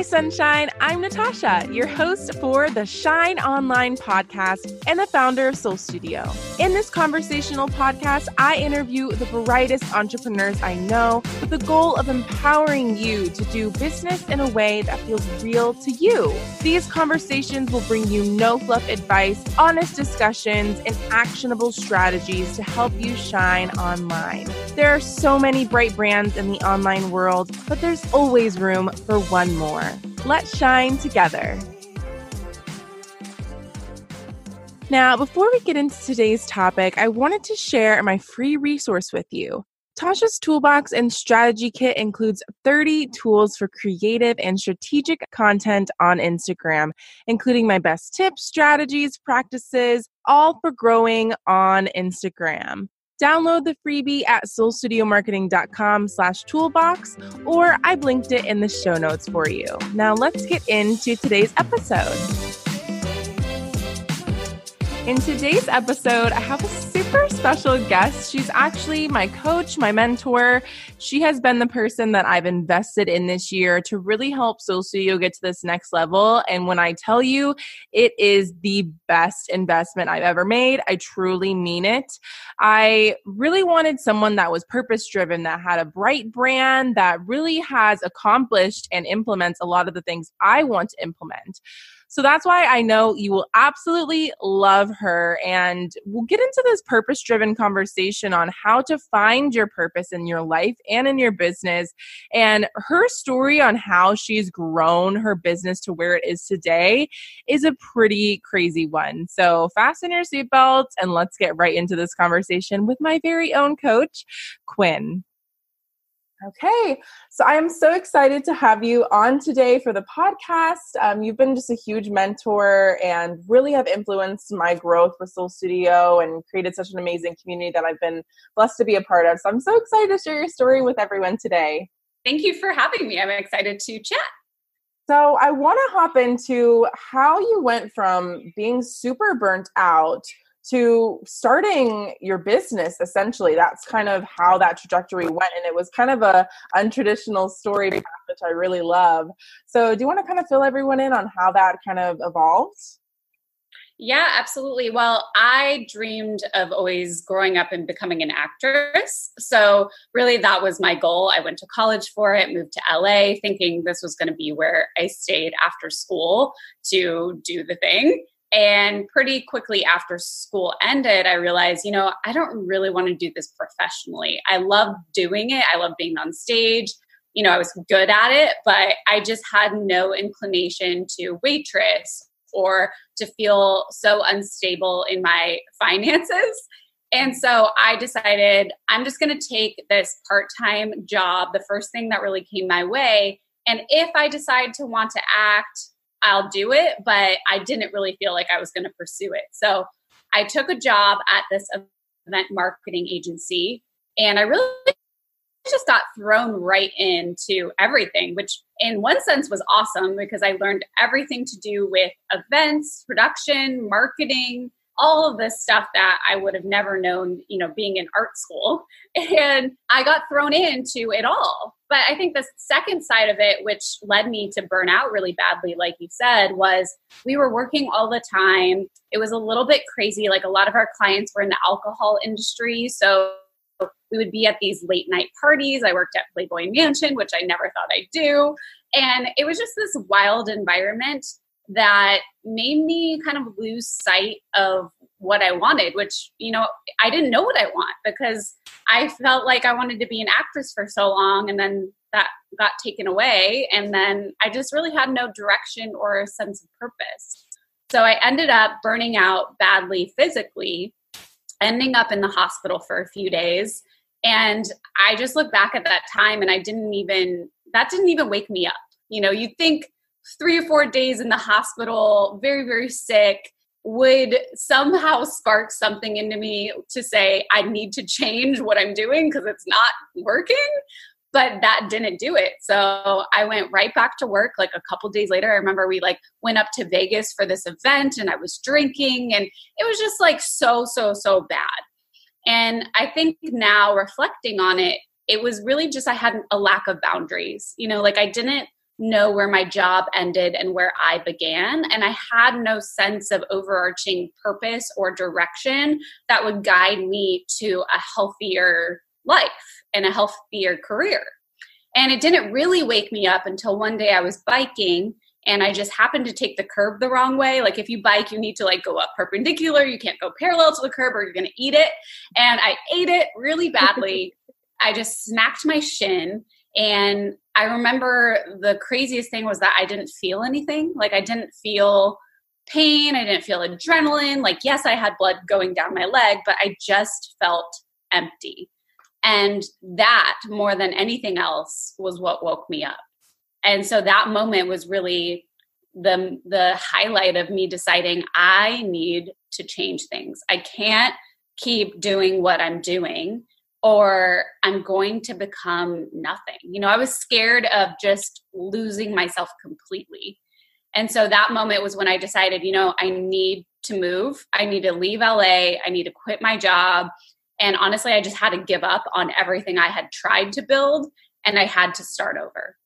Hi, Sunshine. I'm Natasha, your host for the Shine Online podcast and the founder of Soul Studio. In this conversational podcast, I interview the brightest entrepreneurs I know with the goal of empowering you to do business in a way that feels real to you. These conversations will bring you no fluff advice, honest discussions, and actionable strategies to help you shine online. There are so many bright brands in the online world, but there's always room for one more. Let's shine together. Now, before we get into today's topic, I wanted to share my free resource with you. Tasha's Toolbox and Strategy Kit includes 30 tools for creative and strategic content on Instagram, including my best tips, strategies, practices, all for growing on Instagram. Download the freebie at soulstudiomarketing.com slash toolbox, or I've linked it in the show notes for you. Now let's get into today's episode. In today's episode, I have a super special guest. She's actually my coach, my mentor. She has been the person that I've invested in this year to really help Studio get to this next level. And when I tell you it is the best investment I've ever made, I truly mean it. I really wanted someone that was purpose driven, that had a bright brand, that really has accomplished and implements a lot of the things I want to implement. So that's why I know you will absolutely love her. And we'll get into this purpose driven conversation on how to find your purpose in your life and in your business. And her story on how she's grown her business to where it is today is a pretty crazy one. So fasten your seatbelts and let's get right into this conversation with my very own coach, Quinn. Okay, so I am so excited to have you on today for the podcast. Um, you've been just a huge mentor and really have influenced my growth with Soul Studio and created such an amazing community that I've been blessed to be a part of. So I'm so excited to share your story with everyone today. Thank you for having me. I'm excited to chat. So I want to hop into how you went from being super burnt out to starting your business essentially that's kind of how that trajectory went and it was kind of a untraditional story path, which i really love so do you want to kind of fill everyone in on how that kind of evolved yeah, absolutely. Well, I dreamed of always growing up and becoming an actress. So, really, that was my goal. I went to college for it, moved to LA, thinking this was going to be where I stayed after school to do the thing. And pretty quickly after school ended, I realized, you know, I don't really want to do this professionally. I love doing it, I love being on stage. You know, I was good at it, but I just had no inclination to waitress or to feel so unstable in my finances. And so I decided I'm just going to take this part time job, the first thing that really came my way. And if I decide to want to act, I'll do it, but I didn't really feel like I was going to pursue it. So I took a job at this event marketing agency and I really just got thrown right into everything, which in one sense was awesome because I learned everything to do with events, production, marketing, all of this stuff that I would have never known, you know, being in art school. And I got thrown into it all. But I think the second side of it, which led me to burn out really badly, like you said, was we were working all the time. It was a little bit crazy. Like a lot of our clients were in the alcohol industry. So we would be at these late night parties. I worked at Playboy Mansion, which I never thought I'd do. And it was just this wild environment that made me kind of lose sight of what I wanted, which, you know, I didn't know what I want because I felt like I wanted to be an actress for so long and then that got taken away. And then I just really had no direction or a sense of purpose. So I ended up burning out badly physically, ending up in the hospital for a few days. And I just look back at that time and I didn't even, that didn't even wake me up. You know, you think three or four days in the hospital, very, very sick, would somehow spark something into me to say, I need to change what I'm doing because it's not working. But that didn't do it. So I went right back to work like a couple days later. I remember we like went up to Vegas for this event and I was drinking and it was just like so, so, so bad. And I think now reflecting on it, it was really just I had a lack of boundaries. You know, like I didn't know where my job ended and where I began. And I had no sense of overarching purpose or direction that would guide me to a healthier life and a healthier career. And it didn't really wake me up until one day I was biking and I just happened to take the curb the wrong way. Like if you bike, you need to like go up perpendicular. You can't go parallel to the curb or you're going to eat it. And I ate it really badly. I just smacked my shin and I remember the craziest thing was that I didn't feel anything. Like I didn't feel pain, I didn't feel adrenaline. Like yes, I had blood going down my leg, but I just felt empty. And that more than anything else was what woke me up. And so that moment was really the the highlight of me deciding I need to change things. I can't keep doing what I'm doing or I'm going to become nothing. You know, I was scared of just losing myself completely. And so that moment was when I decided, you know, I need to move. I need to leave LA. I need to quit my job. And honestly, I just had to give up on everything I had tried to build and I had to start over.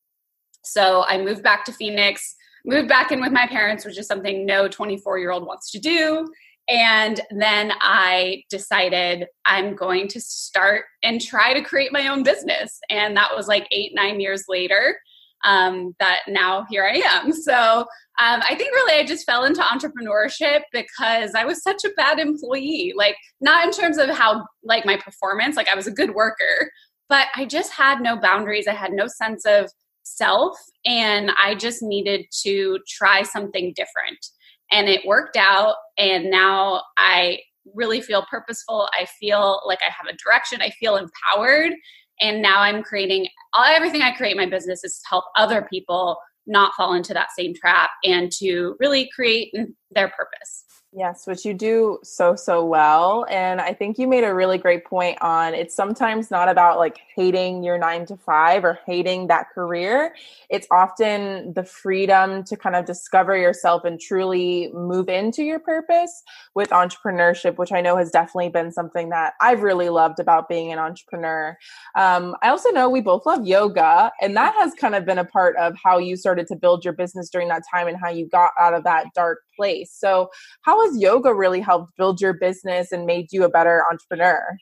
So I moved back to Phoenix, moved back in with my parents, which is something no 24 year old wants to do. And then I decided I'm going to start and try to create my own business. And that was like eight, nine years later um, that now here I am. So um, I think really I just fell into entrepreneurship because I was such a bad employee. Like, not in terms of how, like, my performance, like, I was a good worker, but I just had no boundaries. I had no sense of self. And I just needed to try something different and it worked out and now i really feel purposeful. I feel like i have a direction. I feel empowered and now i'm creating everything i create my business is to help other people not fall into that same trap and to really create their purpose Yes, which you do so, so well. And I think you made a really great point on it's sometimes not about like hating your nine to five or hating that career. It's often the freedom to kind of discover yourself and truly move into your purpose with entrepreneurship, which I know has definitely been something that I've really loved about being an entrepreneur. Um, I also know we both love yoga, and that has kind of been a part of how you started to build your business during that time and how you got out of that dark place. So, how has yoga really helped build your business and made you a better entrepreneur?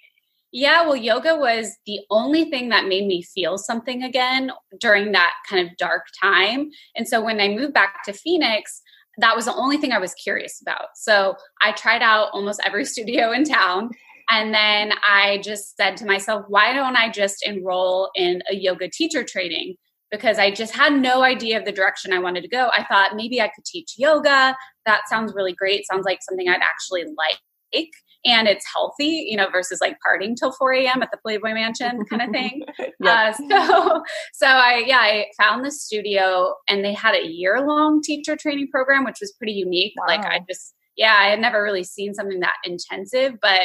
Yeah, well, yoga was the only thing that made me feel something again during that kind of dark time. And so when I moved back to Phoenix, that was the only thing I was curious about. So I tried out almost every studio in town. And then I just said to myself, why don't I just enroll in a yoga teacher training? Because I just had no idea of the direction I wanted to go. I thought maybe I could teach yoga that sounds really great. Sounds like something I'd actually like. And it's healthy, you know, versus like partying till 4 a.m. at the Playboy Mansion kind of thing. uh, so, so I, yeah, I found the studio and they had a year long teacher training program, which was pretty unique. Wow. Like I just, yeah, I had never really seen something that intensive, but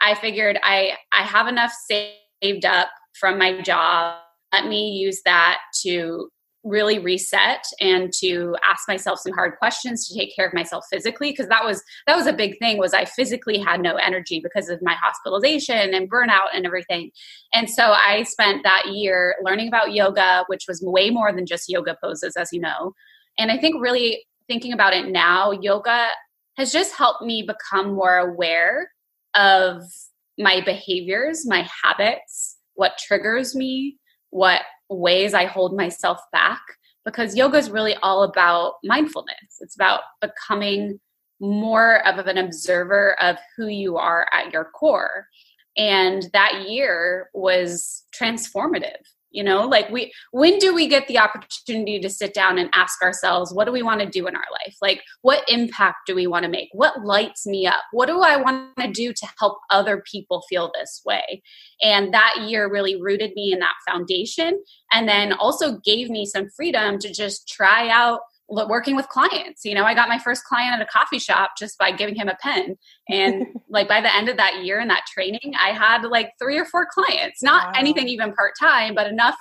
I figured I, I have enough saved up from my job. Let me use that to really reset and to ask myself some hard questions to take care of myself physically because that was that was a big thing was i physically had no energy because of my hospitalization and burnout and everything. And so i spent that year learning about yoga which was way more than just yoga poses as you know. And i think really thinking about it now yoga has just helped me become more aware of my behaviors my habits what triggers me what ways I hold myself back because yoga is really all about mindfulness. It's about becoming more of an observer of who you are at your core. And that year was transformative you know like we when do we get the opportunity to sit down and ask ourselves what do we want to do in our life? Like what impact do we want to make? What lights me up? What do i want to do to help other people feel this way? And that year really rooted me in that foundation and then also gave me some freedom to just try out working with clients. You know, I got my first client at a coffee shop just by giving him a pen. And like by the end of that year in that training, I had like three or four clients, not wow. anything even part time, but enough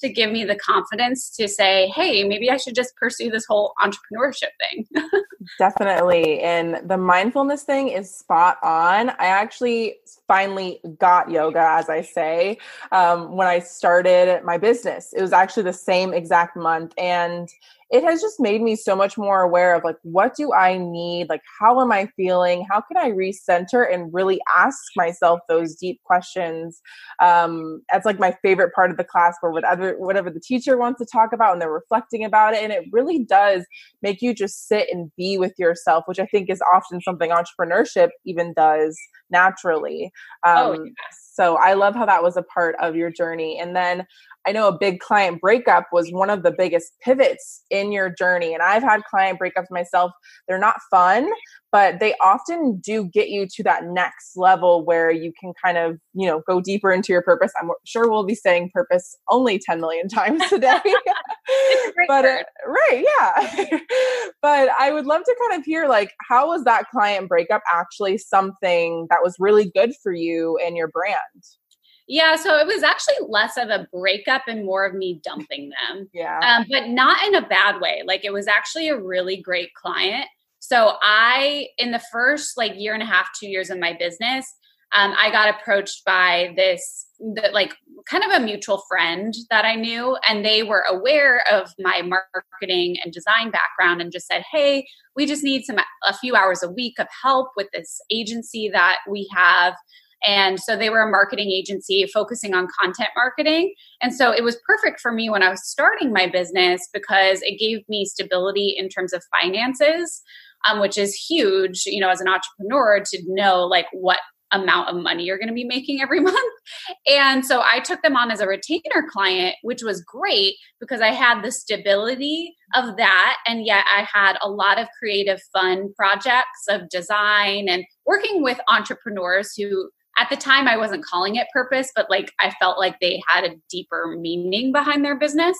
to give me the confidence to say, hey, maybe I should just pursue this whole entrepreneurship thing. Definitely. And the mindfulness thing is spot on. I actually finally got yoga, as I say, um, when I started my business. It was actually the same exact month. And it has just made me so much more aware of like what do i need? Like how am i feeling? How can i recenter and really ask myself those deep questions? Um that's like my favorite part of the class where whatever whatever the teacher wants to talk about and they're reflecting about it and it really does make you just sit and be with yourself which i think is often something entrepreneurship even does naturally. Oh, um, oh, yes. So i love how that was a part of your journey and then I know a big client breakup was one of the biggest pivots in your journey. And I've had client breakups myself. They're not fun, but they often do get you to that next level where you can kind of, you know, go deeper into your purpose. I'm sure we'll be saying purpose only 10 million times today. but uh, right, yeah. but I would love to kind of hear like how was that client breakup actually something that was really good for you and your brand? Yeah, so it was actually less of a breakup and more of me dumping them. Yeah. Um, but not in a bad way. Like it was actually a really great client. So I, in the first like year and a half, two years of my business, um, I got approached by this, like kind of a mutual friend that I knew, and they were aware of my marketing and design background and just said, Hey, we just need some, a few hours a week of help with this agency that we have. And so they were a marketing agency focusing on content marketing. And so it was perfect for me when I was starting my business because it gave me stability in terms of finances, um, which is huge, you know, as an entrepreneur to know like what amount of money you're going to be making every month. And so I took them on as a retainer client, which was great because I had the stability of that. And yet I had a lot of creative, fun projects of design and working with entrepreneurs who at the time I wasn't calling it purpose, but like I felt like they had a deeper meaning behind their business.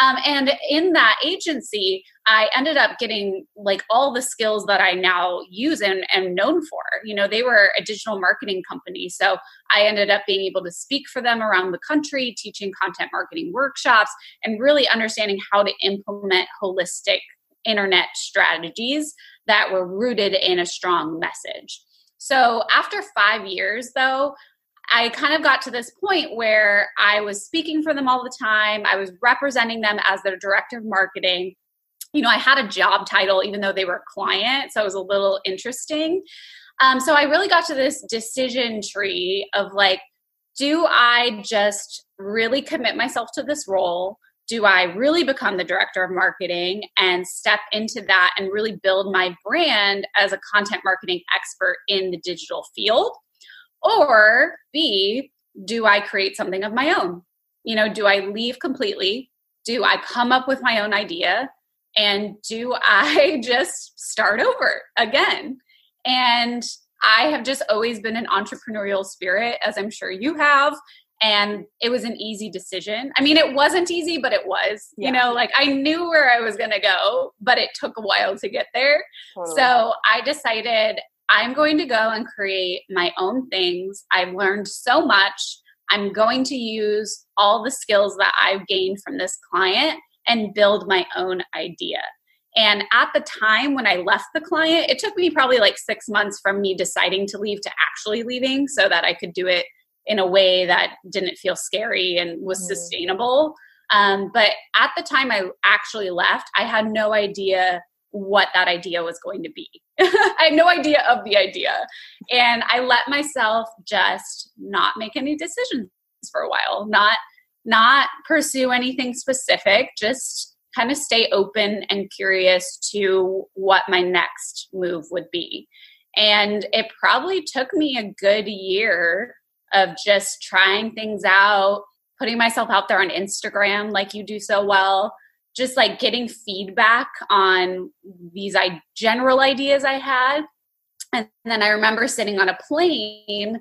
Um, and in that agency, I ended up getting like all the skills that I now use and am known for. You know, they were a digital marketing company. So I ended up being able to speak for them around the country, teaching content marketing workshops, and really understanding how to implement holistic internet strategies that were rooted in a strong message. So after five years, though, I kind of got to this point where I was speaking for them all the time. I was representing them as their director of marketing. You know, I had a job title, even though they were a client. So it was a little interesting. Um, so I really got to this decision tree of like, do I just really commit myself to this role? do I really become the director of marketing and step into that and really build my brand as a content marketing expert in the digital field? Or B, do I create something of my own? You know, do I leave completely? Do I come up with my own idea? And do I just start over again? And I have just always been an entrepreneurial spirit, as I'm sure you have and it was an easy decision. I mean, it wasn't easy, but it was. Yeah. You know, like I knew where I was going to go, but it took a while to get there. Totally. So I decided I'm going to go and create my own things. I've learned so much. I'm going to use all the skills that I've gained from this client and build my own idea. And at the time when I left the client, it took me probably like six months from me deciding to leave to actually leaving so that I could do it in a way that didn't feel scary and was mm. sustainable. Um, but at the time I actually left, I had no idea what that idea was going to be. I had no idea of the idea. And I let myself just not make any decisions for a while, not not pursue anything specific, just kind of stay open and curious to what my next move would be. And it probably took me a good year of just trying things out, putting myself out there on Instagram like you do so well, just like getting feedback on these I, general ideas I had. And then I remember sitting on a plane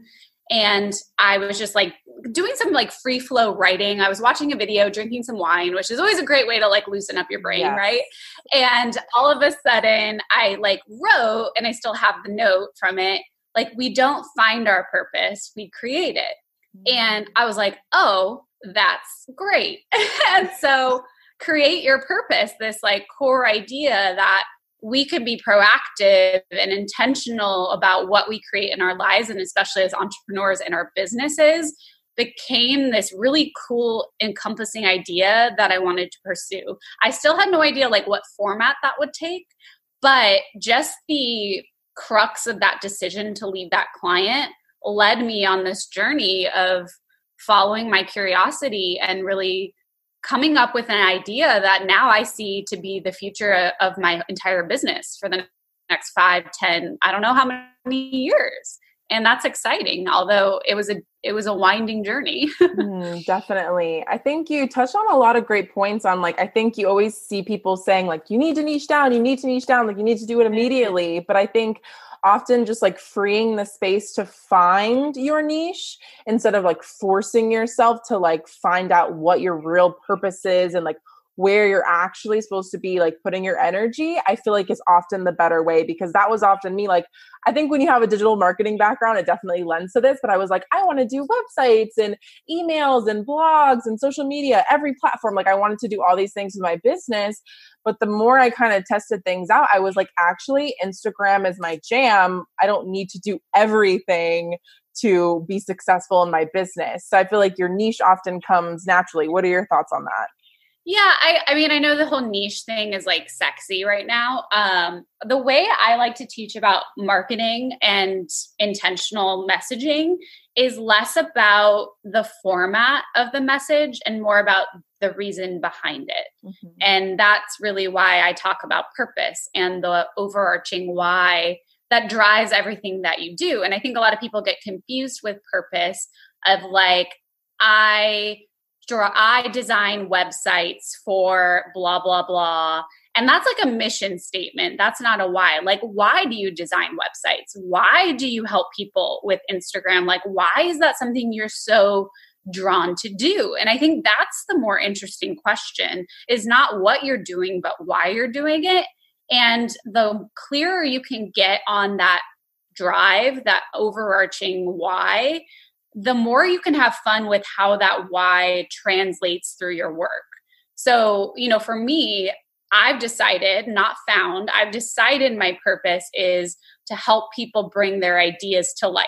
and I was just like doing some like free flow writing. I was watching a video, drinking some wine, which is always a great way to like loosen up your brain, yes. right? And all of a sudden I like wrote and I still have the note from it like we don't find our purpose, we create it. Mm-hmm. And I was like, oh, that's great. and so create your purpose, this like core idea that we can be proactive and intentional about what we create in our lives and especially as entrepreneurs in our businesses became this really cool encompassing idea that I wanted to pursue. I still had no idea like what format that would take, but just the crux of that decision to leave that client led me on this journey of following my curiosity and really coming up with an idea that now I see to be the future of my entire business for the next five, ten, I don't know how many years. And that's exciting, although it was a it was a winding journey. mm, definitely. I think you touched on a lot of great points on like I think you always see people saying like you need to niche down, you need to niche down, like you need to do it immediately. But I think often just like freeing the space to find your niche instead of like forcing yourself to like find out what your real purpose is and like where you're actually supposed to be like putting your energy i feel like is often the better way because that was often me like i think when you have a digital marketing background it definitely lends to this but i was like i want to do websites and emails and blogs and social media every platform like i wanted to do all these things with my business but the more i kind of tested things out i was like actually instagram is my jam. I don't need to do everything to be successful in my business. So i feel like your niche often comes naturally. What are your thoughts on that yeah, I, I mean, I know the whole niche thing is like sexy right now. Um, the way I like to teach about marketing and intentional messaging is less about the format of the message and more about the reason behind it. Mm-hmm. And that's really why I talk about purpose and the overarching why that drives everything that you do. And I think a lot of people get confused with purpose of like, I I design websites for blah blah blah. And that's like a mission statement. That's not a why. Like why do you design websites? Why do you help people with Instagram? Like why is that something you're so drawn to do? And I think that's the more interesting question is not what you're doing but why you're doing it. And the clearer you can get on that drive, that overarching why, the more you can have fun with how that why translates through your work. So, you know, for me, I've decided, not found, I've decided my purpose is to help people bring their ideas to life.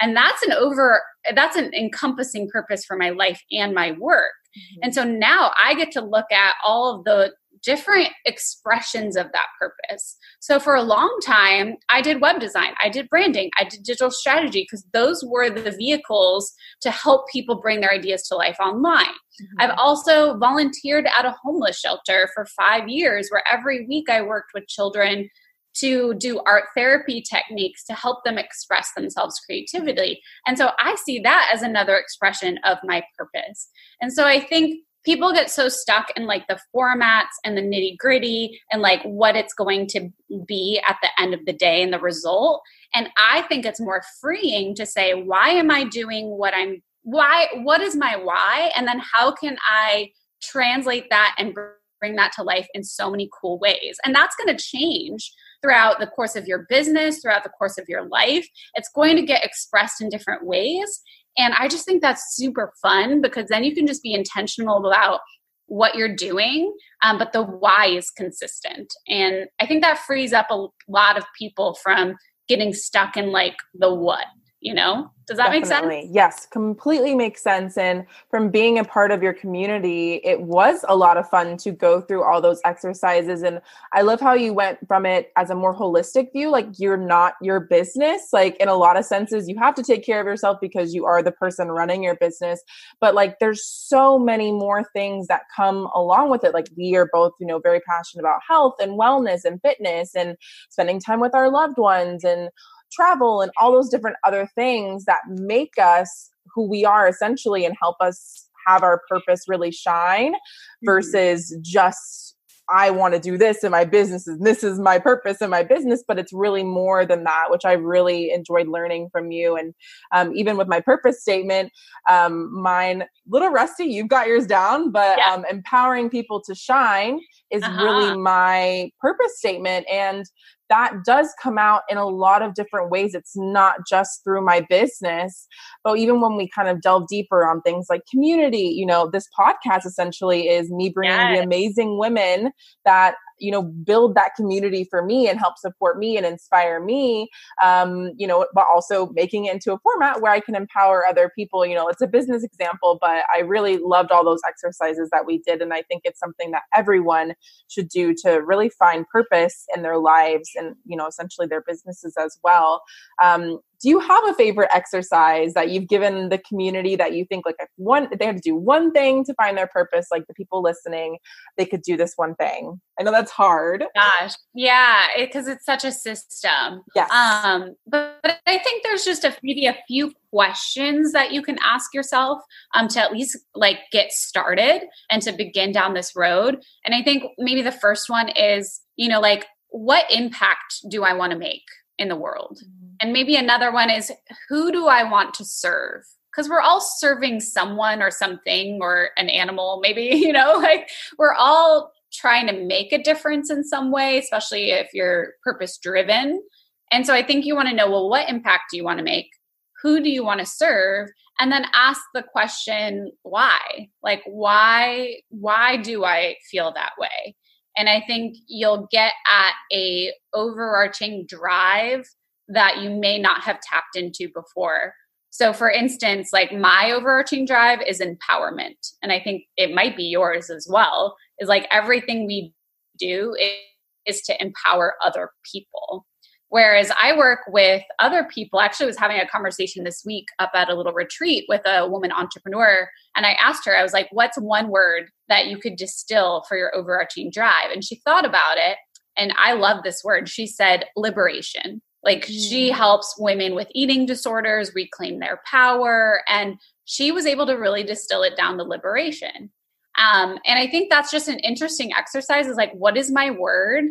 And that's an over, that's an encompassing purpose for my life and my work. Mm-hmm. And so now I get to look at all of the different expressions of that purpose. So for a long time, I did web design, I did branding, I did digital strategy because those were the vehicles to help people bring their ideas to life online. Mm-hmm. I've also volunteered at a homeless shelter for five years where every week I worked with children to do art therapy techniques to help them express themselves creatively. And so I see that as another expression of my purpose. And so I think people get so stuck in like the formats and the nitty gritty and like what it's going to be at the end of the day and the result. And I think it's more freeing to say, why am I doing what I'm, why, what is my why? And then how can I translate that and bring that to life in so many cool ways? And that's going to change throughout the course of your business, throughout the course of your life. It's going to get expressed in different ways. And I just think that's super fun because then you can just be intentional about what you're doing, um, but the why is consistent. And I think that frees up a lot of people from getting stuck in like the what you know does that Definitely. make sense yes completely makes sense and from being a part of your community it was a lot of fun to go through all those exercises and i love how you went from it as a more holistic view like you're not your business like in a lot of senses you have to take care of yourself because you are the person running your business but like there's so many more things that come along with it like we are both you know very passionate about health and wellness and fitness and spending time with our loved ones and travel and all those different other things that make us who we are essentially and help us have our purpose really shine mm-hmm. versus just I want to do this in my business and this is my purpose in my business, but it's really more than that, which I really enjoyed learning from you. And um, even with my purpose statement, um, mine little rusty, you've got yours down, but yeah. um, empowering people to shine is uh-huh. really my purpose statement. And that does come out in a lot of different ways. It's not just through my business, but even when we kind of delve deeper on things like community, you know, this podcast essentially is me bringing yes. the amazing women that you know build that community for me and help support me and inspire me um, you know but also making it into a format where i can empower other people. You know it's a business example but i really loved all those exercises that we did and i think it's something that everyone should do to really find purpose in their lives and you know essentially their businesses as well. Um, do you have a favorite exercise that you've given the community that you think like if one if they had to do one thing to find their purpose like the people listening they could do this one thing? I know that's hard. Gosh. Yeah because it, it's such a system. Yeah um but, but, i think there's just a maybe a few questions that you can ask yourself um to at least like get started and to begin down this road. And i think maybe the first one is you know like what impact do i want to make in the world. And maybe another one is who do I want to serve? Because we're all serving someone or something or an animal, maybe, you know, like we're all trying to make a difference in some way, especially if you're purpose driven. And so I think you want to know well, what impact do you want to make? Who do you want to serve? And then ask the question, why? Like, why, why do I feel that way? and i think you'll get at a overarching drive that you may not have tapped into before so for instance like my overarching drive is empowerment and i think it might be yours as well is like everything we do is, is to empower other people Whereas I work with other people. Actually, was having a conversation this week up at a little retreat with a woman entrepreneur, and I asked her, I was like, "What's one word that you could distill for your overarching drive?" And she thought about it, and I love this word. She said liberation. Like mm. she helps women with eating disorders reclaim their power, and she was able to really distill it down to liberation. Um, and I think that's just an interesting exercise. Is like, what is my word?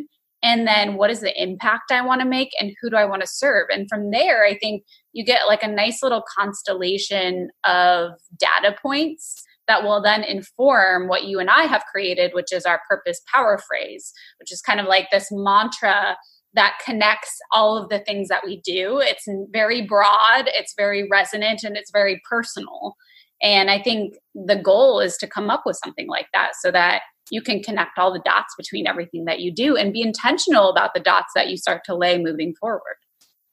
and then what is the impact I want to make and who do I want to serve? And from there, I think you get like a nice little constellation of data points that will then inform what you and I have created, which is our purpose power phrase, which is kind of like this mantra that connects all of the things that we do. It's very broad, it's very resonant, and it's very personal. And I think the goal is to come up with something like that so that you can connect all the dots between everything that you do and be intentional about the dots that you start to lay moving forward.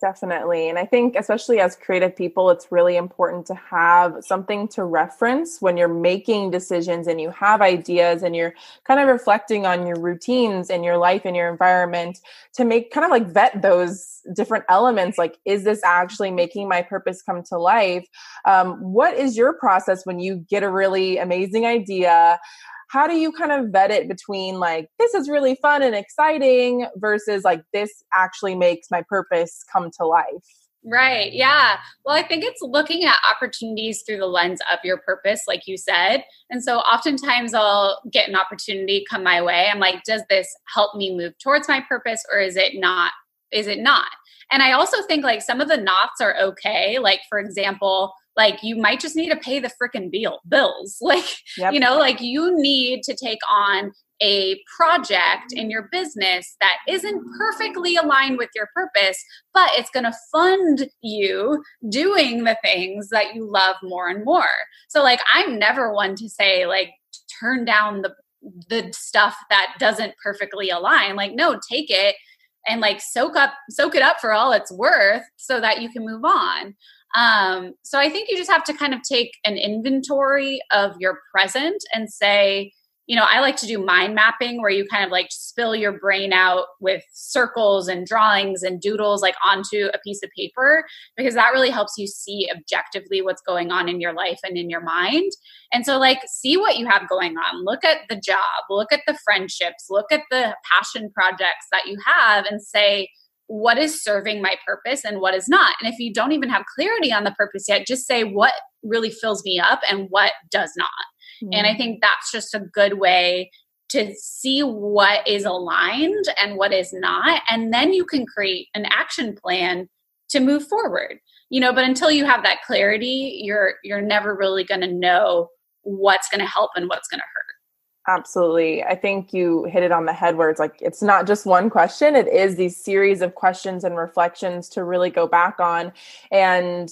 Definitely. And I think, especially as creative people, it's really important to have something to reference when you're making decisions and you have ideas and you're kind of reflecting on your routines and your life and your environment to make kind of like vet those different elements. Like, is this actually making my purpose come to life? Um, what is your process when you get a really amazing idea? How do you kind of vet it between like this is really fun and exciting versus like this actually makes my purpose come to life Right. Yeah. Well, I think it's looking at opportunities through the lens of your purpose, like you said. And so oftentimes I'll get an opportunity come my way. I'm like, does this help me move towards my purpose or is it not? Is it not? And I also think like some of the knots are okay. Like, for example, like you might just need to pay the freaking bill bills like yep. you know like you need to take on a project in your business that isn't perfectly aligned with your purpose, but it's going to fund you doing the things that you love more and more. So like I'm never one to say like turn down the the stuff that doesn't perfectly align. Like no, take it and like soak up soak it up for all it's worth so that you can move on. Um, so I think you just have to kind of take an inventory of your present and say, you know, I like to do mind mapping where you kind of like spill your brain out with circles and drawings and doodles like onto a piece of paper because that really helps you see objectively what's going on in your life and in your mind. And so, like, see what you have going on. Look at the job, look at the friendships, look at the passion projects that you have and say, what is serving my purpose and what is not. And if you don't even have clarity on the purpose yet, just say what really fills me up and what does not. Mm-hmm. And I mm-hmm. think that's just a good way to see what is aligned and what is not. And then you can create an action plan to move forward. You know, but until you have that clarity, you're you're never really going to know what's going to help and what's going to hurt. Absolutely. I think you hit it on the head where it's like it's not just one question, it is these series of questions and reflections to really go back on. And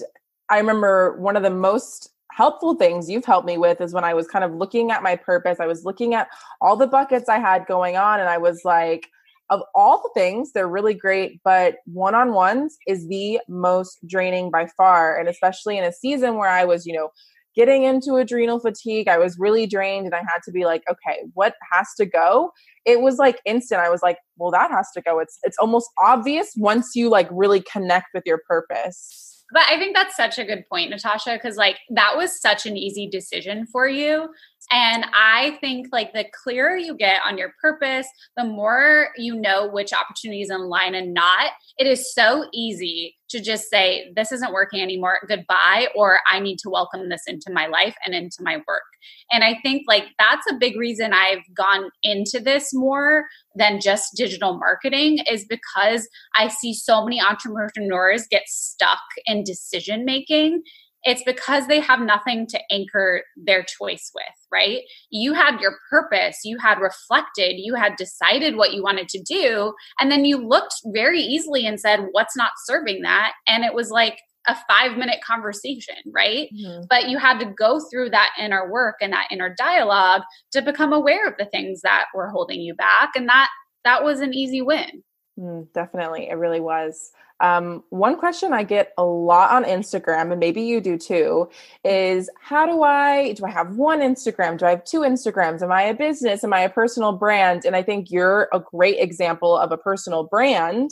I remember one of the most helpful things you've helped me with is when I was kind of looking at my purpose, I was looking at all the buckets I had going on, and I was like, of all the things, they're really great, but one on ones is the most draining by far. And especially in a season where I was, you know, getting into adrenal fatigue, I was really drained and I had to be like, okay, what has to go? It was like instant. I was like, well, that has to go. It's it's almost obvious once you like really connect with your purpose. But I think that's such a good point, Natasha, because like that was such an easy decision for you. And I think like the clearer you get on your purpose, the more you know which opportunities in line and not. It is so easy to just say, this isn't working anymore, goodbye, or I need to welcome this into my life and into my work. And I think like that's a big reason I've gone into this more than just digital marketing is because I see so many entrepreneurs get stuck in decision making it's because they have nothing to anchor their choice with, right? You had your purpose, you had reflected, you had decided what you wanted to do, and then you looked very easily and said, What's not serving that? And it was like, a five minute conversation, right? Mm-hmm. But you had to go through that inner work and that inner dialogue to become aware of the things that were holding you back. And that that was an easy win. Mm, definitely. It really was. Um, one question I get a lot on Instagram, and maybe you do too, is how do I do I have one Instagram? Do I have two Instagrams? Am I a business? Am I a personal brand? And I think you're a great example of a personal brand.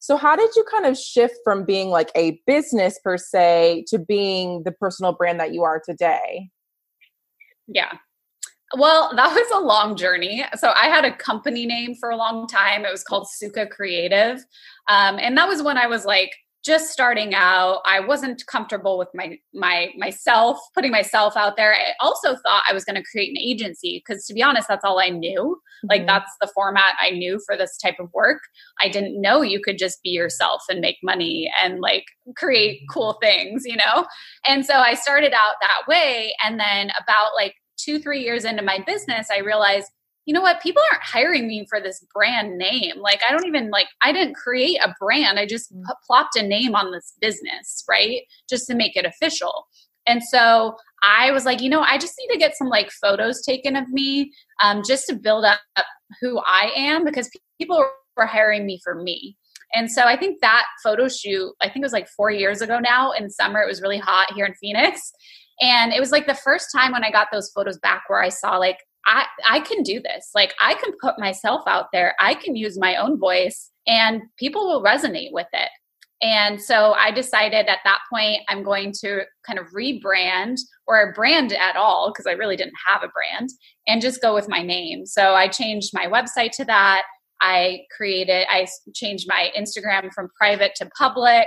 So, how did you kind of shift from being like a business per se to being the personal brand that you are today? Yeah, well, that was a long journey. So I had a company name for a long time. It was called Suka Creative. Um, and that was when I was like just starting out. I wasn't comfortable with my my myself, putting myself out there. I also thought I was going to create an agency because to be honest, that's all I knew. Mm-hmm. Like that's the format I knew for this type of work. I didn't know you could just be yourself and make money and like create cool things, you know? And so I started out that way and then about like two, three years into my business, I realized, you know what, people aren't hiring me for this brand name. Like, I don't even like, I didn't create a brand. I just p- plopped a name on this business, right? Just to make it official. And so I was like, you know, I just need to get some like photos taken of me um, just to build up who I am because people were hiring me for me. And so I think that photo shoot, I think it was like four years ago now in summer, it was really hot here in Phoenix. And it was like the first time when I got those photos back where I saw like I I can do this. Like I can put myself out there. I can use my own voice and people will resonate with it. And so I decided at that point I'm going to kind of rebrand or brand at all because I really didn't have a brand and just go with my name. So I changed my website to that. I created I changed my Instagram from private to public.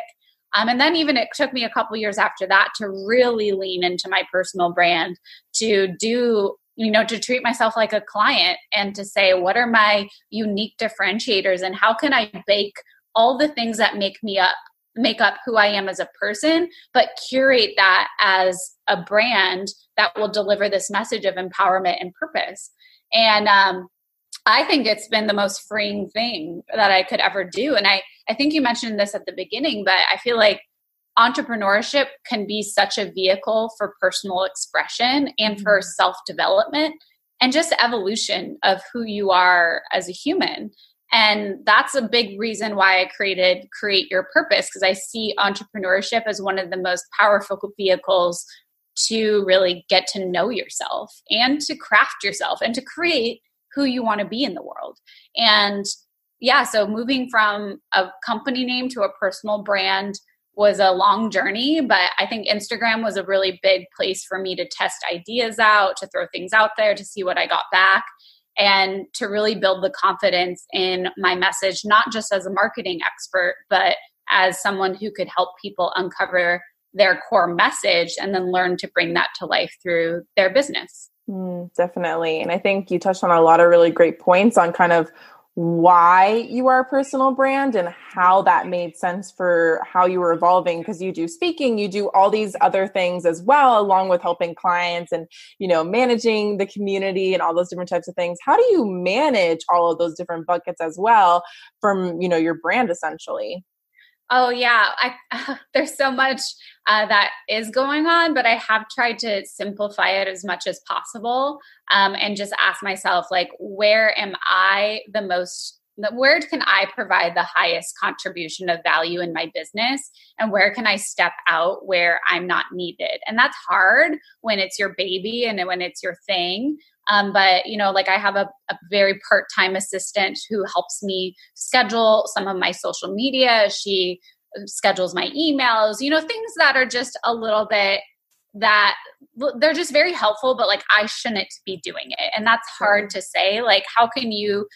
Um, and then even it took me a couple years after that to really lean into my personal brand to do you know to treat myself like a client and to say what are my unique differentiators and how can i bake all the things that make me up make up who i am as a person but curate that as a brand that will deliver this message of empowerment and purpose. And um, I think it's been the most freeing thing that I could ever do. And I, I think you mentioned this at the beginning, but I feel like entrepreneurship can be such a vehicle for personal expression and for mm-hmm. self development and just evolution of who you are as a human. And that's a big reason why I created Create Your Purpose because I see entrepreneurship as one of the most powerful vehicles to really get to know yourself and to craft yourself and to create who you want to be in the world. And yeah, so moving from a company name to a personal brand was a long journey, but I think Instagram was a really big place for me to test ideas out, to throw things out there, to see what I got back, and to really build the confidence in my message, not just as a marketing expert, but as someone who could help people uncover their core message and then learn to bring that to life through their business. Mm, definitely. And I think you touched on a lot of really great points on kind of why you are a personal brand and how that made sense for how you were evolving because you do speaking you do all these other things as well along with helping clients and you know managing the community and all those different types of things how do you manage all of those different buckets as well from you know your brand essentially Oh yeah, I, there's so much uh, that is going on, but I have tried to simplify it as much as possible, um, and just ask myself like, where am I the most? Where can I provide the highest contribution of value in my business, and where can I step out where I'm not needed? And that's hard when it's your baby and when it's your thing. Um, but you know, like I have a, a very part-time assistant who helps me schedule some of my social media. She uh, schedules my emails. You know, things that are just a little bit that they're just very helpful but like i shouldn't be doing it and that's hard to say like how can you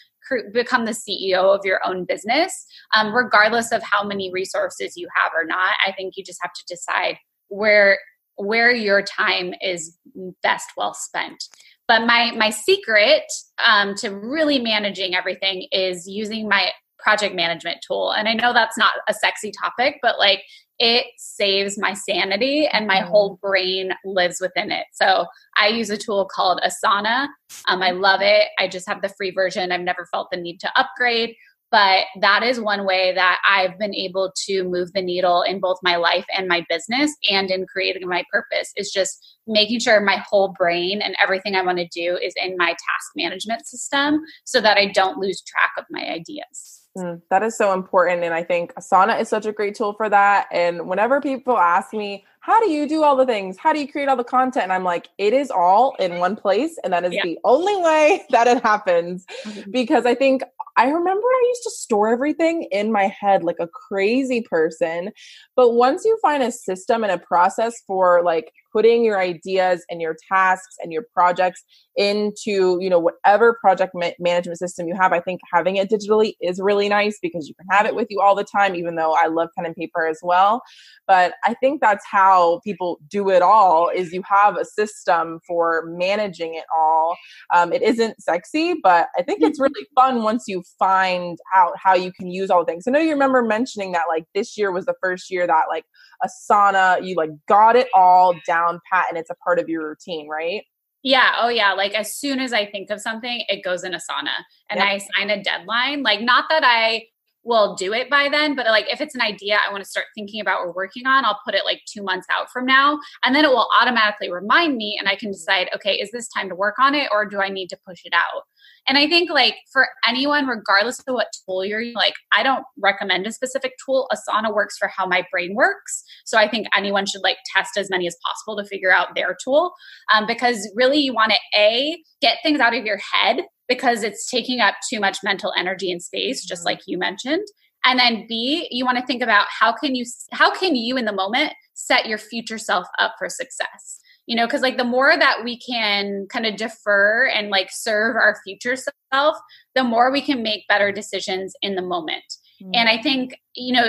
become the ceo of your own business um, regardless of how many resources you have or not i think you just have to decide where where your time is best well spent but my my secret um, to really managing everything is using my project management tool. And I know that's not a sexy topic, but like it saves my sanity and my whole mm-hmm. brain lives within it. So I use a tool called Asana. Um, I love it. I just have the free version. I've never felt the need to upgrade. But that is one way that I've been able to move the needle in both my life and my business and in creating my purpose is just making sure my whole brain and everything I want to do is in my task management system so that I don't lose track of my ideas. Mm, that is so important. And I think Asana is such a great tool for that. And whenever people ask me, how do you do all the things? How do you create all the content? And I'm like, it is all in one place. And that is yeah. the only way that it happens. Mm-hmm. Because I think I remember I used to store everything in my head like a crazy person. But once you find a system and a process for like putting your ideas and your tasks and your projects into you know whatever project ma- management system you have. I think having it digitally is really nice because you can have it with you all the time even though i love pen and paper as well. But i think that's how people do it all is you have a system for managing it all. Um, it isn't sexy but i think it's really fun once you find out how you can use all the things. I know you remember mentioning that like this year was the first year that like asana you like got it all down pat and it's a part of your routine right yeah. Oh, yeah. Like as soon as I think of something, it goes in Asana and yep. I assign a deadline. Like, not that I will do it by then, but like if it's an idea I want to start thinking about or working on, I'll put it like two months out from now. And then it will automatically remind me and I can decide, okay, is this time to work on it or do I need to push it out? And I think like for anyone, regardless of what tool you're like, I don't recommend a specific tool. Asana works for how my brain works. So I think anyone should like test as many as possible to figure out their tool um, because really you want to A, get things out of your head because it's taking up too much mental energy and space, just mm-hmm. like you mentioned. And then B, you want to think about how can you how can you in the moment set your future self up for success you know because like the more that we can kind of defer and like serve our future self the more we can make better decisions in the moment mm-hmm. and i think you know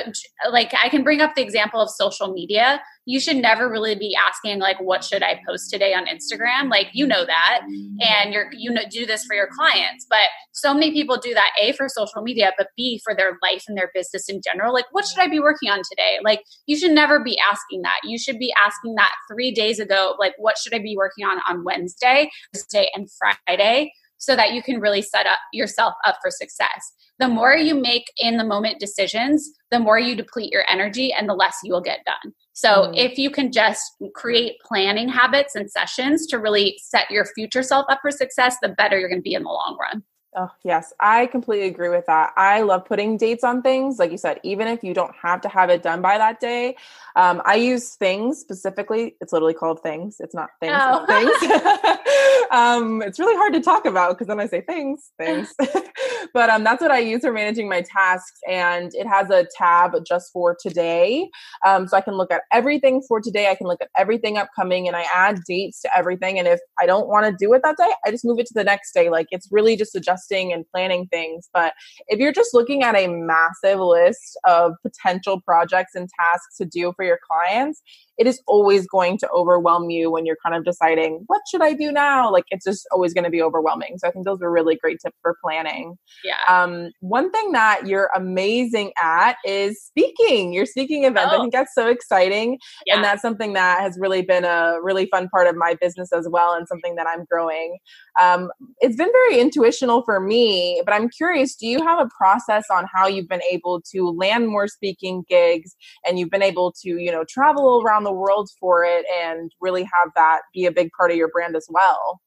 like i can bring up the example of social media. You should never really be asking like what should i post today on instagram? Like you know that. And you're you know do this for your clients. But so many people do that a for social media but b for their life and their business in general. Like what should i be working on today? Like you should never be asking that. You should be asking that three days ago like what should i be working on on wednesday thursday and friday so that you can really set up yourself up for success. The more you make in the moment decisions, the more you deplete your energy and the less you will get done. So mm. if you can just create planning habits and sessions to really set your future self up for success, the better you're going to be in the long run. Oh, yes, I completely agree with that. I love putting dates on things. Like you said, even if you don't have to have it done by that day, um, I use things specifically. It's literally called things. It's not things. Oh. things. um, it's really hard to talk about because then I say things, things. but um, that's what I use for managing my tasks. And it has a tab just for today. Um, so I can look at everything for today. I can look at everything upcoming and I add dates to everything. And if I don't want to do it that day, I just move it to the next day. Like it's really just adjusting and planning things. But if you're just looking at a massive list of potential projects and tasks to do for for your clients, it is always going to overwhelm you when you're kind of deciding what should I do now. Like it's just always going to be overwhelming. So I think those are really great tips for planning. Yeah. Um, one thing that you're amazing at is speaking. Your speaking events. Oh. I think that's so exciting, yeah. and that's something that has really been a really fun part of my business as well, and something that I'm growing. Um, it's been very intuitional for me, but I'm curious. Do you have a process on how you've been able to land more speaking gigs, and you've been able to, you know, travel around the world for it, and really have that be a big part of your brand as well?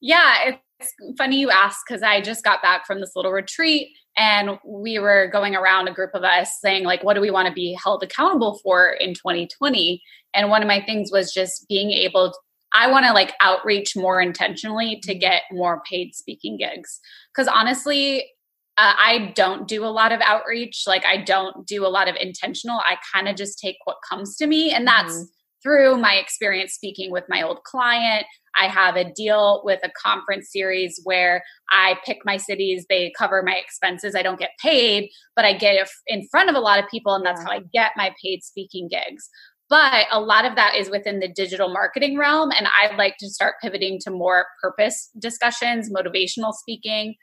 Yeah, it's funny you ask because I just got back from this little retreat and we were going around a group of us saying like what do we want to be held accountable for in 2020 and one of my things was just being able to, I want to like outreach more intentionally to mm-hmm. get more paid speaking gigs cuz honestly uh, I don't do a lot of outreach like I don't do a lot of intentional I kind of just take what comes to me and that's mm-hmm through my experience speaking with my old client, I have a deal with a conference series where I pick my cities, they cover my expenses. I don't get paid, but I get in front of a lot of people, and that's how I get my paid speaking gigs. But a lot of that is within the digital marketing realm, and I'd like to start pivoting to more purpose discussions, motivational speaking.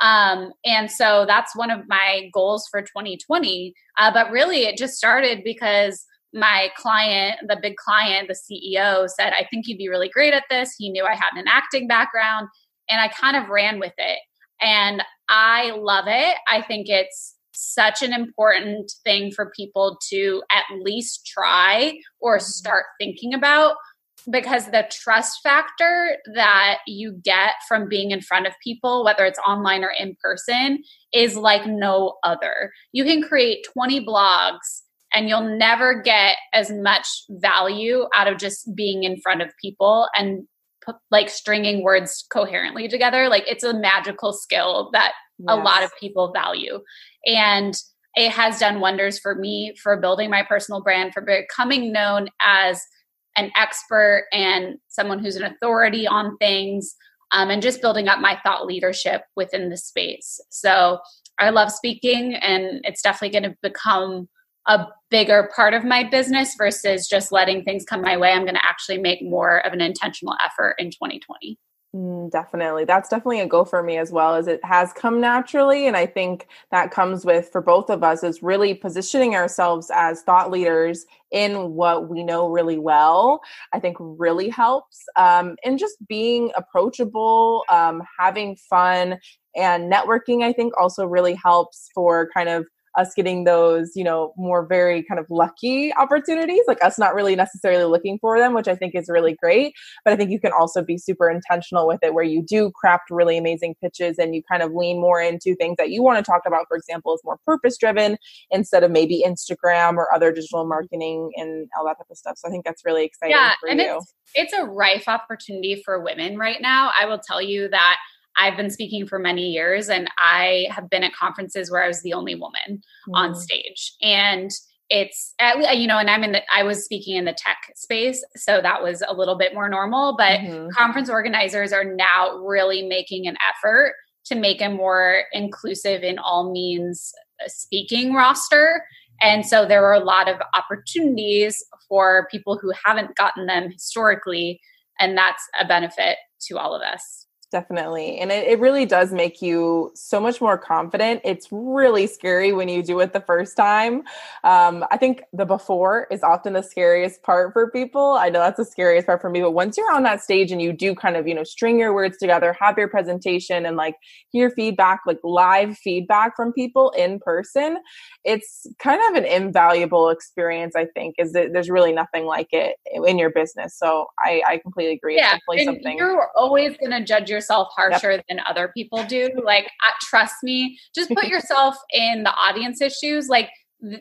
Um, and so that's one of my goals for 2020. Uh, but really, it just started because my client, the big client, the CEO said, I think you'd be really great at this. He knew I had an acting background and I kind of ran with it. And I love it. I think it's such an important thing for people to at least try or mm-hmm. start thinking about because the trust factor that you get from being in front of people, whether it's online or in person, is like no other. You can create 20 blogs and you'll never get as much value out of just being in front of people and like stringing words coherently together like it's a magical skill that yes. a lot of people value and it has done wonders for me for building my personal brand for becoming known as an expert and someone who's an authority on things um, and just building up my thought leadership within the space so i love speaking and it's definitely going to become a bigger part of my business versus just letting things come my way. I'm going to actually make more of an intentional effort in 2020. Mm, definitely. That's definitely a go for me as well as it has come naturally. And I think that comes with, for both of us, is really positioning ourselves as thought leaders in what we know really well. I think really helps. Um, and just being approachable, um, having fun, and networking, I think also really helps for kind of us getting those, you know, more very kind of lucky opportunities, like us not really necessarily looking for them, which I think is really great. But I think you can also be super intentional with it where you do craft really amazing pitches and you kind of lean more into things that you want to talk about, for example, is more purpose driven instead of maybe Instagram or other digital marketing and all that type of stuff. So I think that's really exciting yeah, and you. It's, it's a rife opportunity for women right now. I will tell you that I've been speaking for many years and I have been at conferences where I was the only woman mm. on stage. And it's at, you know and i'm in the i was speaking in the tech space so that was a little bit more normal but mm-hmm. conference organizers are now really making an effort to make a more inclusive in all means uh, speaking roster and so there are a lot of opportunities for people who haven't gotten them historically and that's a benefit to all of us Definitely. And it, it really does make you so much more confident. It's really scary when you do it the first time. Um, I think the before is often the scariest part for people. I know that's the scariest part for me, but once you're on that stage and you do kind of, you know, string your words together, have your presentation and like hear feedback, like live feedback from people in person, it's kind of an invaluable experience, I think, is that there's really nothing like it in your business. So I, I completely agree. Yeah, it's definitely something. You're always going to judge yourself harsher yep. than other people do. Like, uh, trust me, just put yourself in the audience's shoes. Like,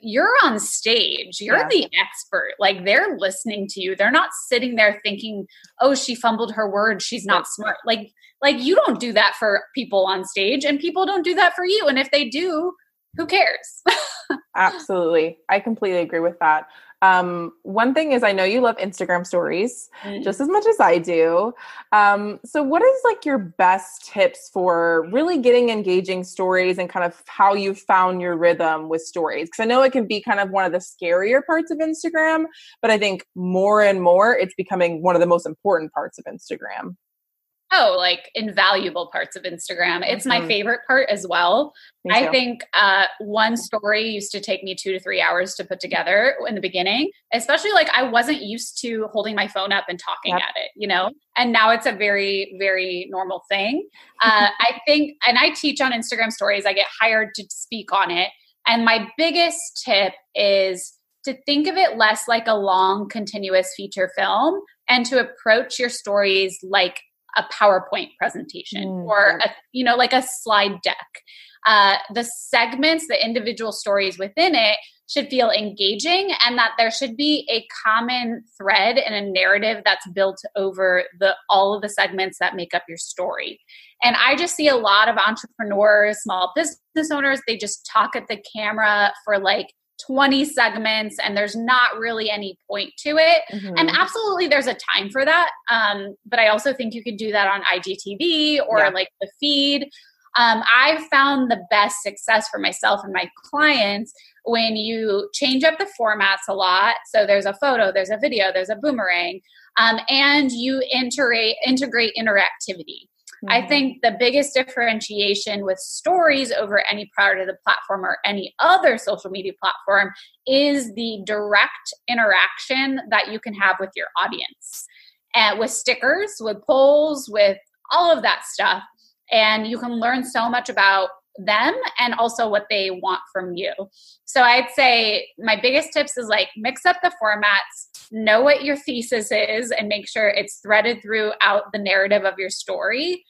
you're on stage you're yeah. the expert like they're listening to you they're not sitting there thinking oh she fumbled her words she's not smart like like you don't do that for people on stage and people don't do that for you and if they do who cares Absolutely. I completely agree with that. Um, one thing is, I know you love Instagram stories mm-hmm. just as much as I do. Um, so, what is like your best tips for really getting engaging stories and kind of how you found your rhythm with stories? Because I know it can be kind of one of the scarier parts of Instagram, but I think more and more it's becoming one of the most important parts of Instagram oh like invaluable parts of instagram. It's mm-hmm. my favorite part as well. I think uh, one story used to take me two to three hours to put together in the beginning especially like i wasn't used to holding my phone up and talking yep. at it you know? And now it's a very very normal thing. Uh, i think and i teach on instagram stories. I get hired to speak on it. And my biggest tip is to think of it less like a long continuous feature film and to approach your stories like a PowerPoint presentation mm. or a, you know like a slide deck. Uh, the segments, the individual stories within it should feel engaging and that there should be a common thread and a narrative that's built over the all of the segments that make up your story. And I just see a lot of entrepreneurs, small business owners, they just talk at the camera for like 20 segments and there's not really any point to it. Mm-hmm. And absolutely there's a time for that. Um, but I also think you could do that on IGTV or yeah. like the feed. Um, I've found the best success for myself and my clients when you change up the formats a lot. So there's a photo, there's a video, there's a boomerang, um, and you integrate integrate interactivity. Mm-hmm. I think the biggest differentiation with stories over any part of the platform or any other social media platform is the direct interaction that you can have with your audience. And with stickers, with polls, with all of that stuff. And you can learn so much about them and also what they want from you. So I'd say my biggest tips is like mix up the formats, know what your thesis is, and make sure it's threaded throughout the narrative of your story,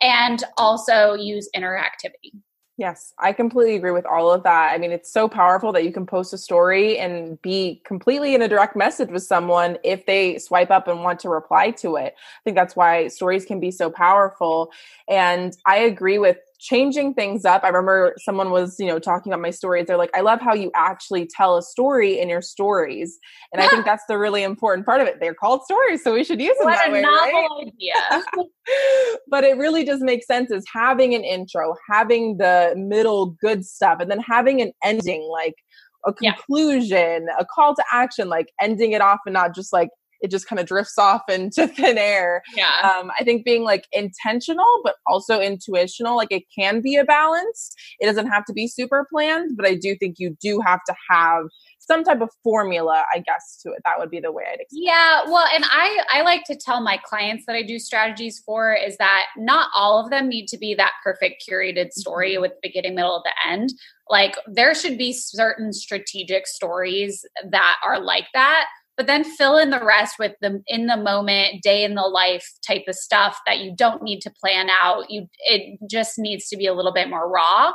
and also use interactivity. Yes, I completely agree with all of that. I mean, it's so powerful that you can post a story and be completely in a direct message with someone if they swipe up and want to reply to it. I think that's why stories can be so powerful. And I agree with changing things up. I remember someone was, you know, talking about my stories. They're like, I love how you actually tell a story in your stories. And I think that's the really important part of it. They're called stories, so we should use them what that a way. Novel right? idea. but it really does make sense is having an intro, having the middle good stuff, and then having an ending like a conclusion, yeah. a call to action, like ending it off and not just like it just kind of drifts off into thin air. Yeah. Um, I think being like intentional, but also intuitional, like it can be a balance. It doesn't have to be super planned, but I do think you do have to have some type of formula, I guess, to it. That would be the way I'd explain. Yeah, well, and I I like to tell my clients that I do strategies for is that not all of them need to be that perfect curated story mm-hmm. with beginning, middle, the end. Like there should be certain strategic stories that are like that but then fill in the rest with the in the moment day in the life type of stuff that you don't need to plan out you it just needs to be a little bit more raw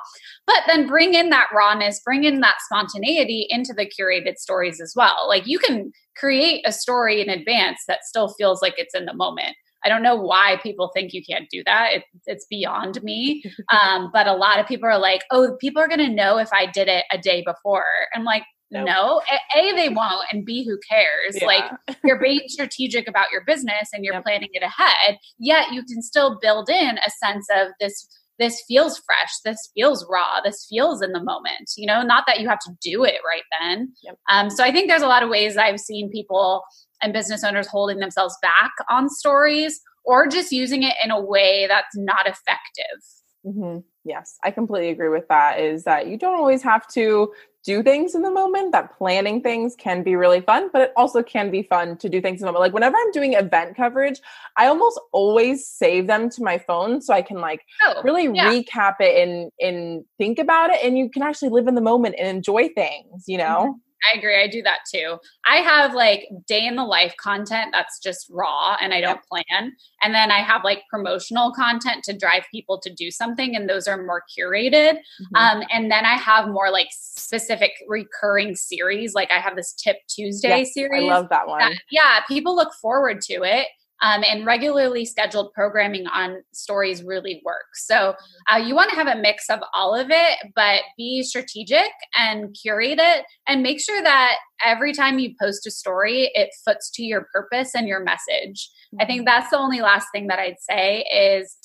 but then bring in that rawness bring in that spontaneity into the curated stories as well like you can create a story in advance that still feels like it's in the moment I don't know why people think you can't do that. It, it's beyond me. Um, but a lot of people are like, oh, people are going to know if I did it a day before. I'm like, Nope. No, a, they won't, and b who cares? Yeah. Like you're being strategic about your business and you're yep. planning it ahead. Yet you can still build in a sense of this. This feels fresh. This feels raw. This feels in the moment. You know, not that you have to do it right then. Yep. Um, so I think there's a lot of ways I've seen people and business owners holding themselves back on stories or just using it in a way that's not effective. Mm-hmm. Yes, I completely agree with that. Is that you don't always have to do things in the moment, that planning things can be really fun, but it also can be fun to do things in the moment. Like whenever I'm doing event coverage, I almost always save them to my phone so I can like oh, really yeah. recap it and and think about it and you can actually live in the moment and enjoy things, you know? Mm-hmm. I agree. I do that too. I have like day in the life content that's just raw and I don't yep. plan. And then I have like promotional content to drive people to do something, and those are more curated. Mm-hmm. Um, and then I have more like specific recurring series. Like I have this Tip Tuesday yes, series. I love that one. That, yeah, people look forward to it. Um, and regularly scheduled programming on stories really works. So uh, you want to have a mix of all of it, but be strategic and curate it and make sure that every time you post a story, it foots to your purpose and your message. Mm-hmm. I think mm-hmm. that's the only last thing that I'd say is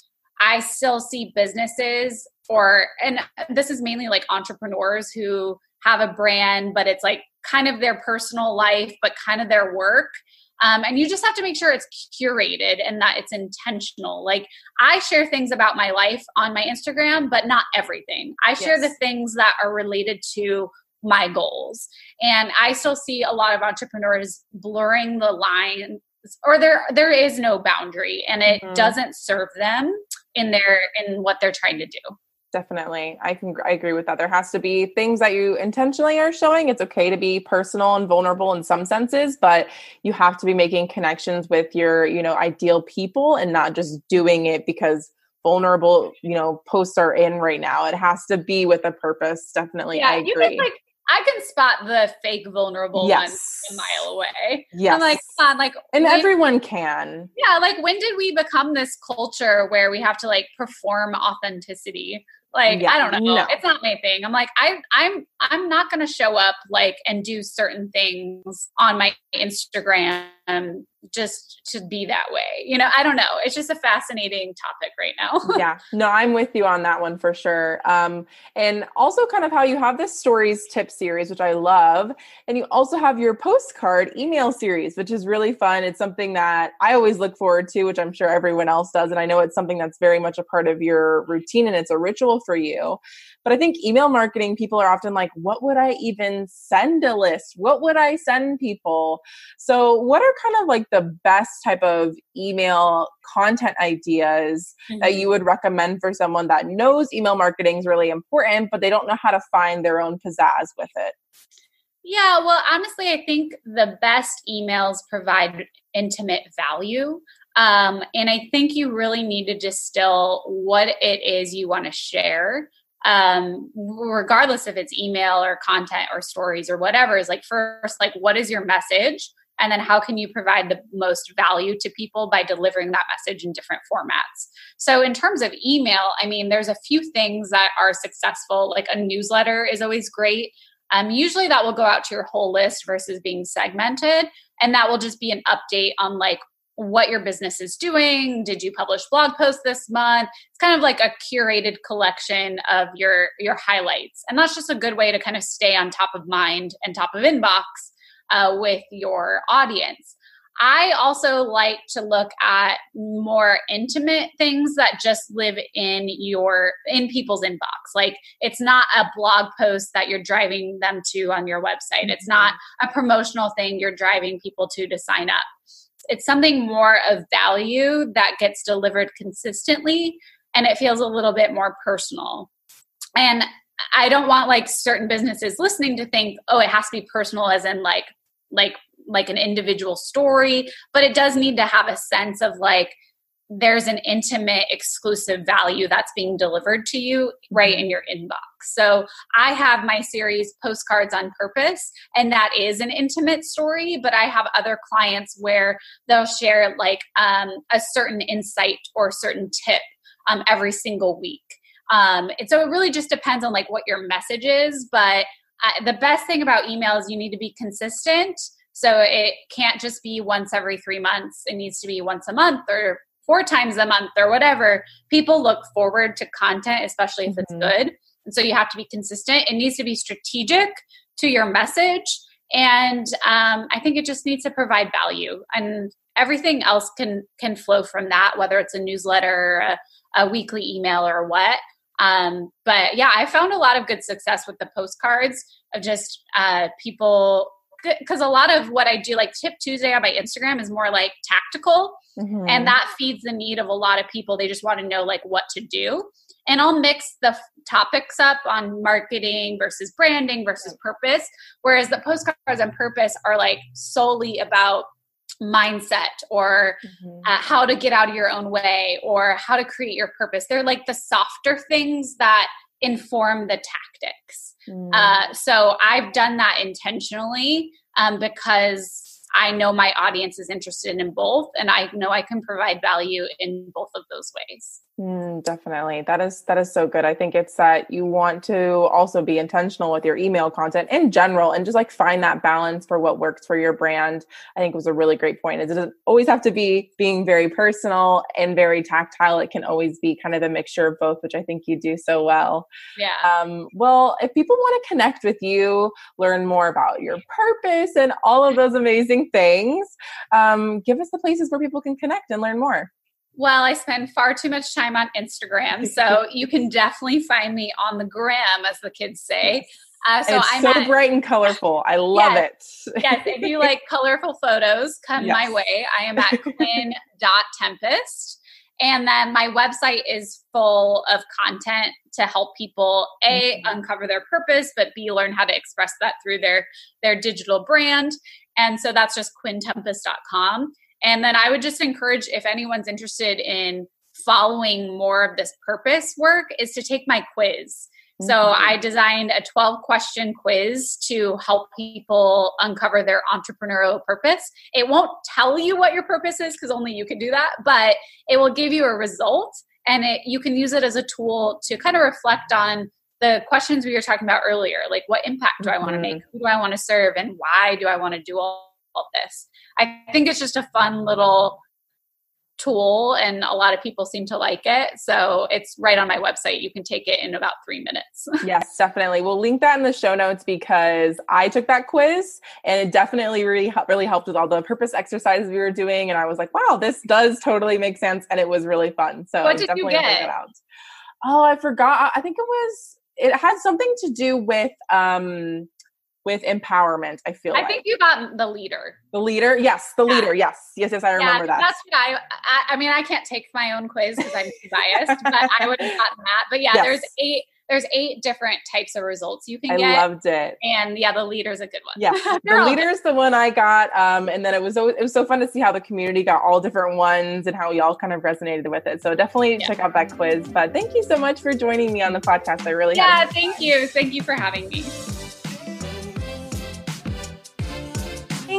I still see businesses or, and this is mainly like entrepreneurs who have a brand, but it's like kind of their personal life, but kind of their work. Um, and you just have to make sure it's curated and that it's intentional. Like I share things about my life on my Instagram, but not everything. I share yes. the things that are related to my goals. And I still see a lot of entrepreneurs blurring the line or there there is no boundary and it mm-hmm. doesn't serve them in their in what they're trying to do definitely i can i agree with that there has to be things that you intentionally are showing it's okay to be personal and vulnerable in some senses but you have to be making connections with your you know ideal people and not just doing it because vulnerable you know posts are in right now it has to be with a purpose definitely yeah, i agree you can, like I can spot the fake vulnerable yes. ones a mile away. Yeah. I'm like, come on, like And when, everyone can. Yeah, like when did we become this culture where we have to like perform authenticity? Like yeah, I don't know. No. It's not my thing. I'm like I I'm I'm not going to show up like and do certain things on my Instagram just to be that way. You know, I don't know. It's just a fascinating topic right now. yeah. No, I'm with you on that one for sure. Um and also kind of how you have this stories tip series which I love and you also have your postcard email series which is really fun. It's something that I always look forward to which I'm sure everyone else does and I know it's something that's very much a part of your routine and it's a ritual for you. But I think email marketing, people are often like, what would I even send a list? What would I send people? So, what are kind of like the best type of email content ideas mm-hmm. that you would recommend for someone that knows email marketing is really important, but they don't know how to find their own pizzazz with it? Yeah, well, honestly, I think the best emails provide intimate value. Um, and I think you really need to distill what it is you want to share, um, regardless if it's email or content or stories or whatever. Is like first, like what is your message, and then how can you provide the most value to people by delivering that message in different formats. So, in terms of email, I mean, there's a few things that are successful. Like a newsletter is always great. Um, usually that will go out to your whole list versus being segmented. And that will just be an update on like what your business is doing. Did you publish blog posts this month? It's kind of like a curated collection of your your highlights, and that's just a good way to kind of stay on top of mind and top of inbox uh, with your audience. I also like to look at more intimate things that just live in your in people's inbox. Like it's not a blog post that you're driving them to on your website. It's not a promotional thing you're driving people to to sign up it's something more of value that gets delivered consistently and it feels a little bit more personal. And i don't want like certain businesses listening to think oh it has to be personal as in like like like an individual story but it does need to have a sense of like there's an intimate exclusive value that's being delivered to you right mm-hmm. in your inbox so i have my series postcards on purpose and that is an intimate story but i have other clients where they'll share like um, a certain insight or certain tip um, every single week um, and so it really just depends on like what your message is but uh, the best thing about email is you need to be consistent so it can't just be once every three months. It needs to be once a month or four times a month or whatever, people look forward to content, especially if mm-hmm. it's good. And so you have to be consistent. It needs to be strategic to your message. And um, I think it just needs to provide value. And everything else can can flow from that, whether it's a newsletter, a, a weekly email, or what. Um, but yeah, I found a lot of good success with the postcards of just uh, people because a lot of what I do, like Tip Tuesday on my Instagram, is more like tactical. Mm-hmm. And that feeds the need of a lot of people. They just want to know like what to do. And I'll mix the f- topics up on marketing versus branding versus purpose. Whereas the postcards on purpose are like solely about mindset or mm-hmm. uh, how to get out of your own way or how to create your purpose. They're like the softer things that inform the tactics. Mm. Uh, so I've done that intentionally um, because I know my audience is interested in both, and I know I can provide value in both of those ways. Mm, definitely. That is that is so good. I think it's that you want to also be intentional with your email content in general and just like find that balance for what works for your brand. I think was a really great point. It doesn't always have to be being very personal and very tactile. It can always be kind of a mixture of both, which I think you do so well. Yeah. Um, well, if people want to connect with you, learn more about your purpose and all of those amazing things, um, give us the places where people can connect and learn more. Well, I spend far too much time on Instagram, so you can definitely find me on the gram, as the kids say. Uh, so it's I'm so at, bright and colorful. I love yes, it. yes, if you like colorful photos, come yes. my way. I am at quinn.tempest. And then my website is full of content to help people a mm-hmm. uncover their purpose, but b learn how to express that through their their digital brand. And so that's just quinntempest.com. And then I would just encourage if anyone's interested in following more of this purpose work is to take my quiz. Mm-hmm. So I designed a 12 question quiz to help people uncover their entrepreneurial purpose. It won't tell you what your purpose is because only you can do that, but it will give you a result and it, you can use it as a tool to kind of reflect on the questions we were talking about earlier like what impact do i want to make mm-hmm. who do i want to serve and why do i want to do all, all this I think it's just a fun little tool and a lot of people seem to like it. So it's right on my website. You can take it in about three minutes. yes, definitely. We'll link that in the show notes because I took that quiz and it definitely really, really helped with all the purpose exercises we were doing. And I was like, wow, this does totally make sense. And it was really fun. So what did definitely you get? Oh, I forgot. I think it was, it had something to do with, um, with empowerment. I feel. Like I like. think you got the leader. The leader, yes, the yeah. leader, yes, yes, yes. I remember yeah, that. That's what I, I. I mean, I can't take my own quiz because I'm biased, but I would have gotten that. But yeah, yes. there's eight. There's eight different types of results you can I get. I loved it. And yeah, the leader is a good one. Yeah, the leader is the one I got. Um, and then it was it was so fun to see how the community got all different ones and how we all kind of resonated with it. So definitely yeah. check out that quiz. But thank you so much for joining me on the podcast. I really yeah. Thank you. Thank you for having me.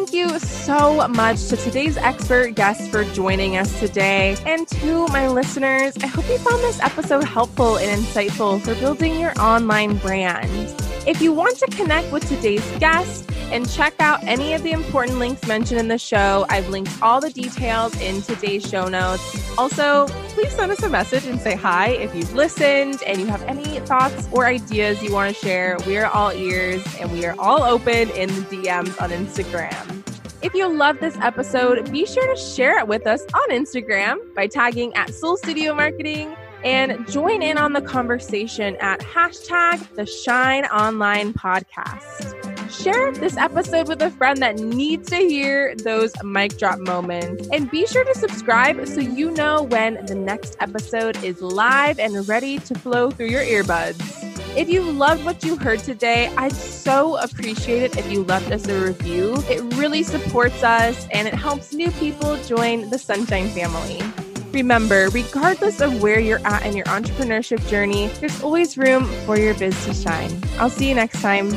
Thank you so much to today's expert guest for joining us today. And to my listeners, I hope you found this episode helpful and insightful for building your online brand. If you want to connect with today's guest, and check out any of the important links mentioned in the show. I've linked all the details in today's show notes. Also, please send us a message and say hi if you've listened and you have any thoughts or ideas you want to share. We are all ears and we are all open in the DMs on Instagram. If you love this episode, be sure to share it with us on Instagram by tagging at Soul Studio Marketing and join in on the conversation at hashtag the Shine Online Podcast. Share this episode with a friend that needs to hear those mic drop moments. And be sure to subscribe so you know when the next episode is live and ready to flow through your earbuds. If you loved what you heard today, I'd so appreciate it if you left us a review. It really supports us and it helps new people join the Sunshine family. Remember, regardless of where you're at in your entrepreneurship journey, there's always room for your biz to shine. I'll see you next time.